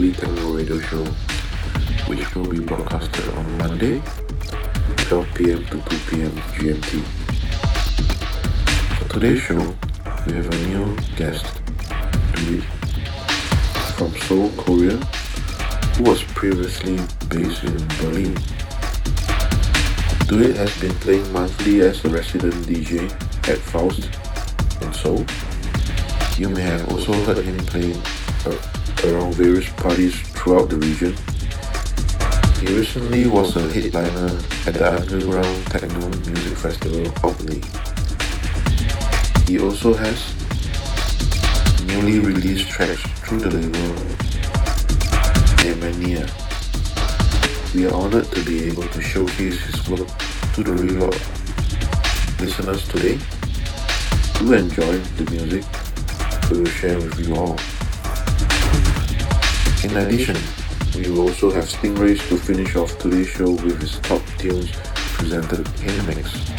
weekly radio show which will be broadcasted on Monday, 12 pm to 2 pm GMT. For today's show, we have a new guest, from Seoul, Korea, who was previously based in Berlin. Dooit has been playing monthly as a resident DJ at Faust in Seoul. You may have also heard him playing around various parties throughout the region. He recently was a headliner at the Underground Techno Music Festival Omni. He also has newly released tracks through the label Ameniia. We are honored to be able to showcase his work to the Relocked listeners today. Do enjoy the music we will share with you all. In addition, we will also have Stingrays to finish off today's show with his top tunes presented in the mix.